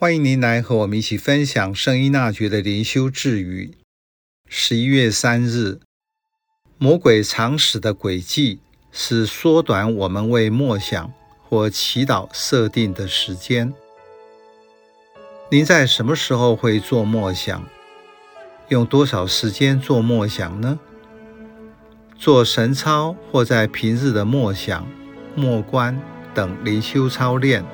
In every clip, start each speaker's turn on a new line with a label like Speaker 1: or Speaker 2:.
Speaker 1: 欢迎您来和我们一起分享圣依纳爵的灵修智语。十一月三日，魔鬼常使的诡计是缩短我们为默想或祈祷设定的时间。您在什么时候会做默想？用多少时间做默想呢？做神操或在平日的默想、默观等灵修操练。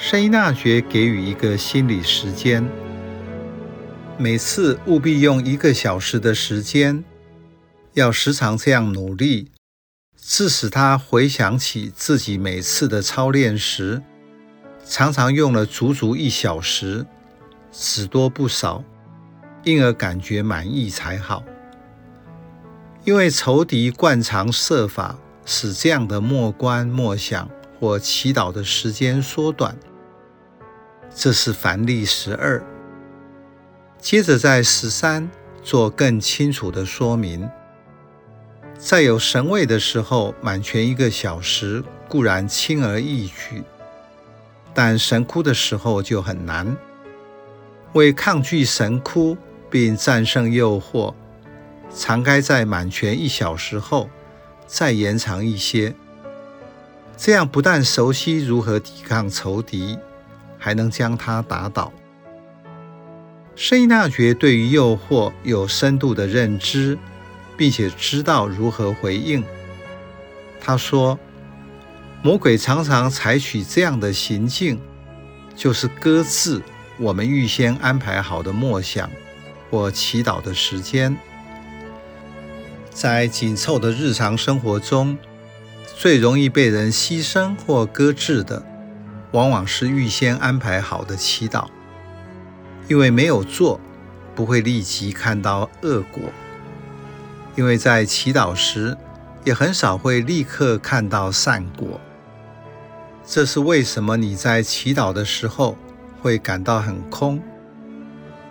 Speaker 1: 圣依纳爵给予一个心理时间，每次务必用一个小时的时间，要时常这样努力，致使他回想起自己每次的操练时，常常用了足足一小时，只多不少，因而感觉满意才好。因为仇敌惯常设法使这样的默观、默想或祈祷的时间缩短。这是凡例十二。接着在十三做更清楚的说明。在有神位的时候，满全一个小时固然轻而易举，但神哭的时候就很难。为抗拒神哭并战胜诱惑，常该在满全一小时后再延长一些。这样不但熟悉如何抵抗仇敌。还能将它打倒。圣依纳爵对于诱惑有深度的认知，并且知道如何回应。他说：“魔鬼常常采取这样的行径，就是搁置我们预先安排好的默想或祈祷的时间。在紧凑的日常生活中，最容易被人牺牲或搁置的。”往往是预先安排好的祈祷，因为没有做，不会立即看到恶果；因为在祈祷时，也很少会立刻看到善果。这是为什么你在祈祷的时候会感到很空？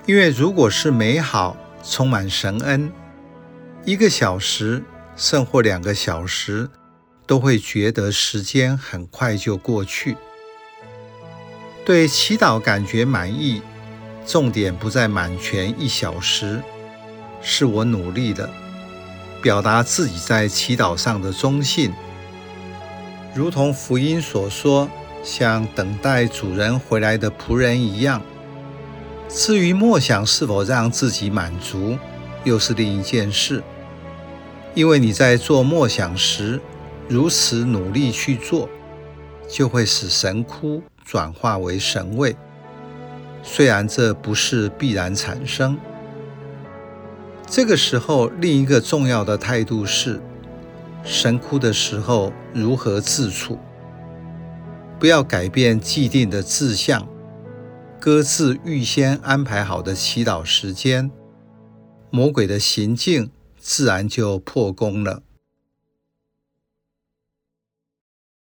Speaker 1: 因为如果是美好、充满神恩，一个小时甚或两个小时，都会觉得时间很快就过去。对祈祷感觉满意，重点不在满全一小时，是我努力的，表达自己在祈祷上的忠信，如同福音所说，像等待主人回来的仆人一样。至于默想是否让自己满足，又是另一件事，因为你在做默想时，如此努力去做，就会使神哭。转化为神位，虽然这不是必然产生。这个时候，另一个重要的态度是：神哭的时候如何自处？不要改变既定的志向，搁置预先安排好的祈祷时间，魔鬼的行径自然就破功了。